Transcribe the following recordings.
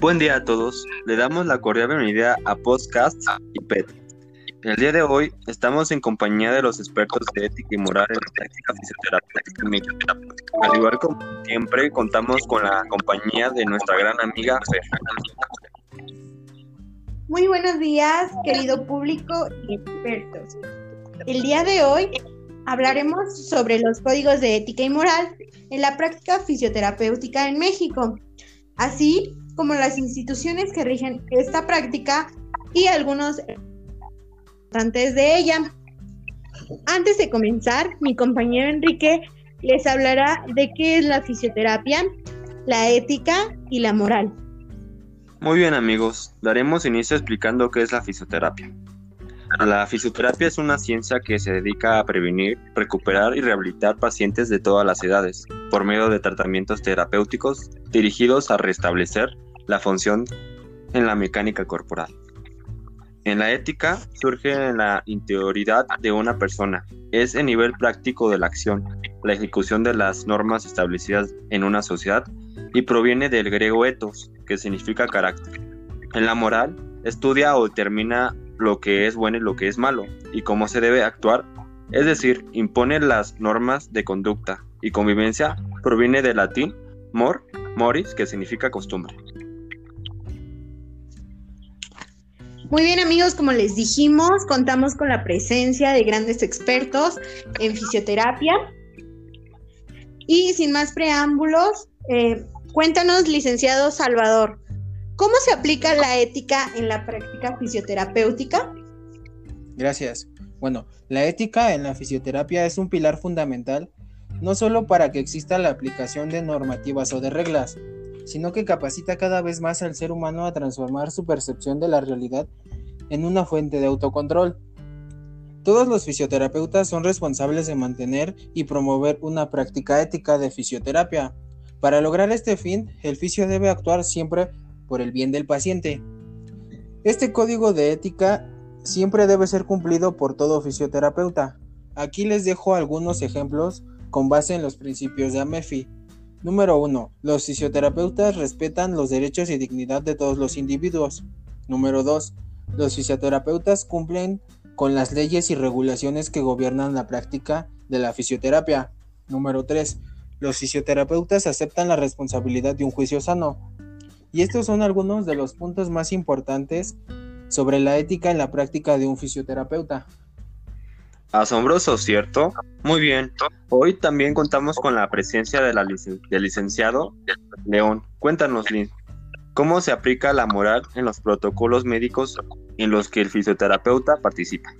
Buen día a todos. Le damos la cordial bienvenida a Podcast y PET. El día de hoy estamos en compañía de los expertos de ética y moral en la práctica fisioterapéutica. Al igual como siempre, contamos con la compañía de nuestra gran amiga Fer. Muy buenos días, querido público y expertos. El día de hoy hablaremos sobre los códigos de ética y moral en la práctica fisioterapéutica en México, así como las instituciones que rigen esta práctica y algunos antes de ella. Antes de comenzar, mi compañero Enrique les hablará de qué es la fisioterapia, la ética y la moral. Muy bien amigos, daremos inicio explicando qué es la fisioterapia. La fisioterapia es una ciencia que se dedica a prevenir, recuperar y rehabilitar pacientes de todas las edades por medio de tratamientos terapéuticos dirigidos a restablecer la función en la mecánica corporal. En la ética surge la interioridad de una persona. Es el nivel práctico de la acción, la ejecución de las normas establecidas en una sociedad y proviene del griego ethos, que significa carácter. En la moral, estudia o determina lo que es bueno y lo que es malo y cómo se debe actuar, es decir, impone las normas de conducta y convivencia proviene del latín mor, moris, que significa costumbre. Muy bien amigos, como les dijimos, contamos con la presencia de grandes expertos en fisioterapia. Y sin más preámbulos, eh, cuéntanos, licenciado Salvador, ¿cómo se aplica la ética en la práctica fisioterapéutica? Gracias. Bueno, la ética en la fisioterapia es un pilar fundamental no solo para que exista la aplicación de normativas o de reglas, sino que capacita cada vez más al ser humano a transformar su percepción de la realidad en una fuente de autocontrol. Todos los fisioterapeutas son responsables de mantener y promover una práctica ética de fisioterapia. Para lograr este fin, el fisio debe actuar siempre por el bien del paciente. Este código de ética siempre debe ser cumplido por todo fisioterapeuta. Aquí les dejo algunos ejemplos con base en los principios de AMEFI. Número 1. Los fisioterapeutas respetan los derechos y dignidad de todos los individuos. Número 2. Los fisioterapeutas cumplen con las leyes y regulaciones que gobiernan la práctica de la fisioterapia. Número 3. Los fisioterapeutas aceptan la responsabilidad de un juicio sano. Y estos son algunos de los puntos más importantes sobre la ética en la práctica de un fisioterapeuta. Asombroso, ¿cierto? Muy bien. Hoy también contamos con la presencia de la del licenciado León. Cuéntanos, Lin, ¿cómo se aplica la moral en los protocolos médicos en los que el fisioterapeuta participa?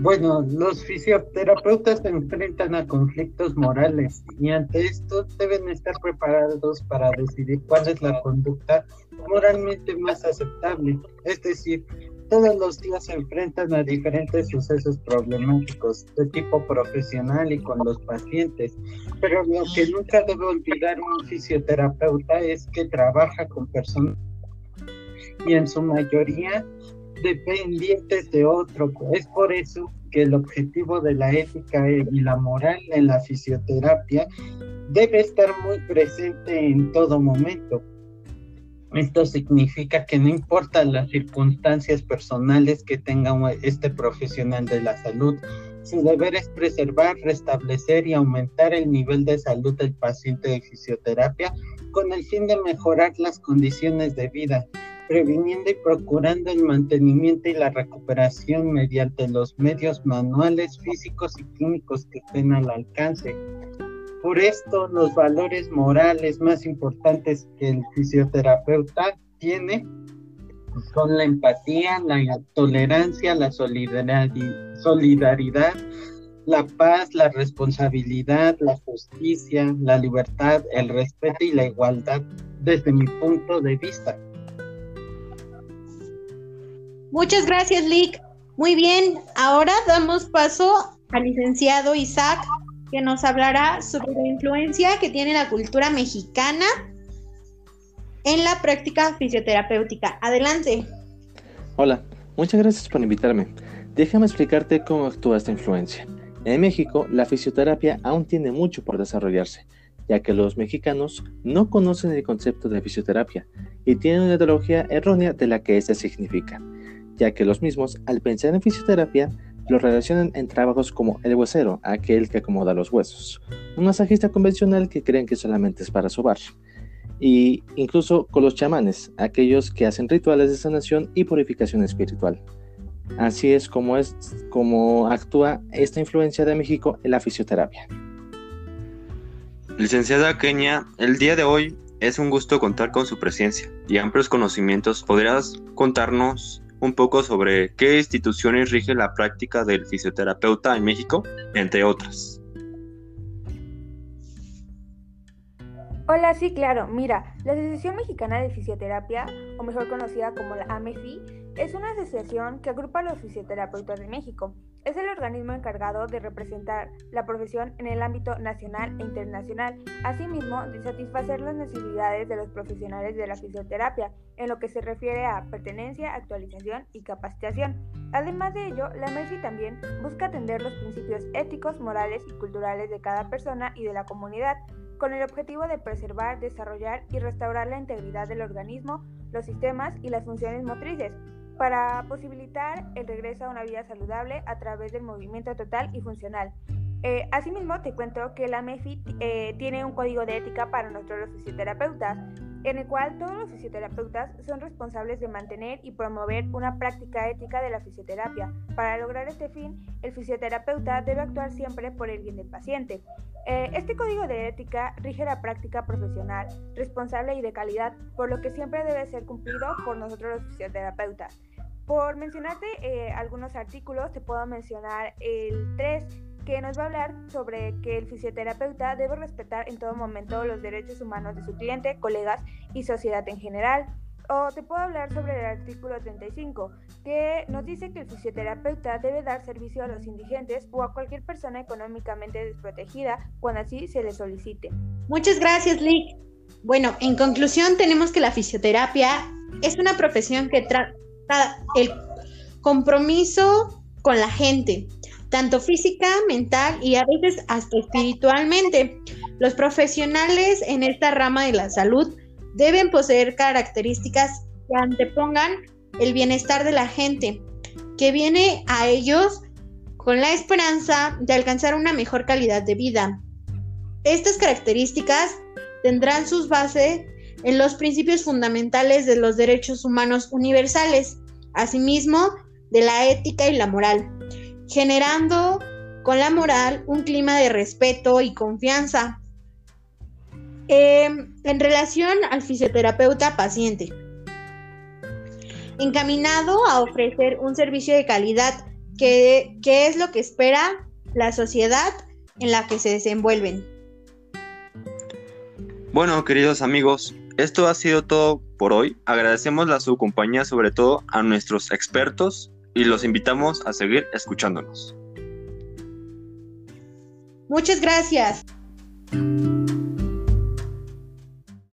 Bueno, los fisioterapeutas se enfrentan a conflictos morales y ante esto deben estar preparados para decidir cuál es la conducta moralmente más aceptable. Es decir, todos los días se enfrentan a diferentes sucesos problemáticos de tipo profesional y con los pacientes, pero lo que nunca debe olvidar un fisioterapeuta es que trabaja con personas y en su mayoría dependientes de otro. Es por eso que el objetivo de la ética y la moral en la fisioterapia debe estar muy presente en todo momento esto significa que no importa las circunstancias personales que tenga este profesional de la salud, su deber es preservar, restablecer y aumentar el nivel de salud del paciente de fisioterapia con el fin de mejorar las condiciones de vida, previniendo y procurando el mantenimiento y la recuperación mediante los medios manuales, físicos y clínicos que estén al alcance. Por esto, los valores morales más importantes que el fisioterapeuta tiene son la empatía, la tolerancia, la solidaridad, la paz, la responsabilidad, la justicia, la libertad, el respeto y la igualdad desde mi punto de vista. Muchas gracias, Lick. Muy bien, ahora damos paso al licenciado Isaac que nos hablará sobre la influencia que tiene la cultura mexicana en la práctica fisioterapéutica. Adelante. Hola, muchas gracias por invitarme. Déjame explicarte cómo actúa esta influencia. En México, la fisioterapia aún tiene mucho por desarrollarse, ya que los mexicanos no conocen el concepto de fisioterapia y tienen una ideología errónea de la que ésta significa, ya que los mismos, al pensar en fisioterapia, lo relacionan en trabajos como el huesero, aquel que acomoda los huesos, un masajista convencional que creen que solamente es para sobar, y incluso con los chamanes, aquellos que hacen rituales de sanación y purificación espiritual. Así es como, es como actúa esta influencia de México en la fisioterapia. Licenciada Kenia, el día de hoy es un gusto contar con su presencia y amplios conocimientos. ¿Podrías contarnos un poco sobre qué instituciones rige la práctica del fisioterapeuta en México, entre otras? Hola, sí, claro. Mira, la Asociación Mexicana de Fisioterapia, o mejor conocida como la AMEFI, es una asociación que agrupa a los fisioterapeutas de México. Es el organismo encargado de representar la profesión en el ámbito nacional e internacional, asimismo de satisfacer las necesidades de los profesionales de la fisioterapia en lo que se refiere a pertenencia, actualización y capacitación. Además de ello, la AMEFI también busca atender los principios éticos, morales y culturales de cada persona y de la comunidad con el objetivo de preservar, desarrollar y restaurar la integridad del organismo, los sistemas y las funciones motrices, para posibilitar el regreso a una vida saludable a través del movimiento total y funcional. Eh, asimismo, te cuento que la MEFI eh, tiene un código de ética para nosotros los fisioterapeutas, en el cual todos los fisioterapeutas son responsables de mantener y promover una práctica ética de la fisioterapia. Para lograr este fin, el fisioterapeuta debe actuar siempre por el bien del paciente. Eh, este código de ética rige la práctica profesional, responsable y de calidad, por lo que siempre debe ser cumplido por nosotros los fisioterapeutas. Por mencionarte algunos artículos, te puedo mencionar el 3 que nos va a hablar sobre que el fisioterapeuta debe respetar en todo momento los derechos humanos de su cliente, colegas y sociedad en general. O te puedo hablar sobre el artículo 35, que nos dice que el fisioterapeuta debe dar servicio a los indigentes o a cualquier persona económicamente desprotegida cuando así se le solicite. Muchas gracias, Lick. Bueno, en conclusión tenemos que la fisioterapia es una profesión que trata el compromiso con la gente, tanto física, mental y a veces hasta espiritualmente. Los profesionales en esta rama de la salud deben poseer características que antepongan el bienestar de la gente, que viene a ellos con la esperanza de alcanzar una mejor calidad de vida. Estas características tendrán sus bases en los principios fundamentales de los derechos humanos universales, asimismo de la ética y la moral generando con la moral un clima de respeto y confianza. Em, en relación al fisioterapeuta paciente, encaminado a ofrecer un servicio de calidad que, que es lo que espera la sociedad en la que se desenvuelven. Bueno, queridos amigos, esto ha sido todo por hoy. Agradecemos su compañía, sobre todo a nuestros expertos y los invitamos a seguir escuchándonos. Muchas gracias.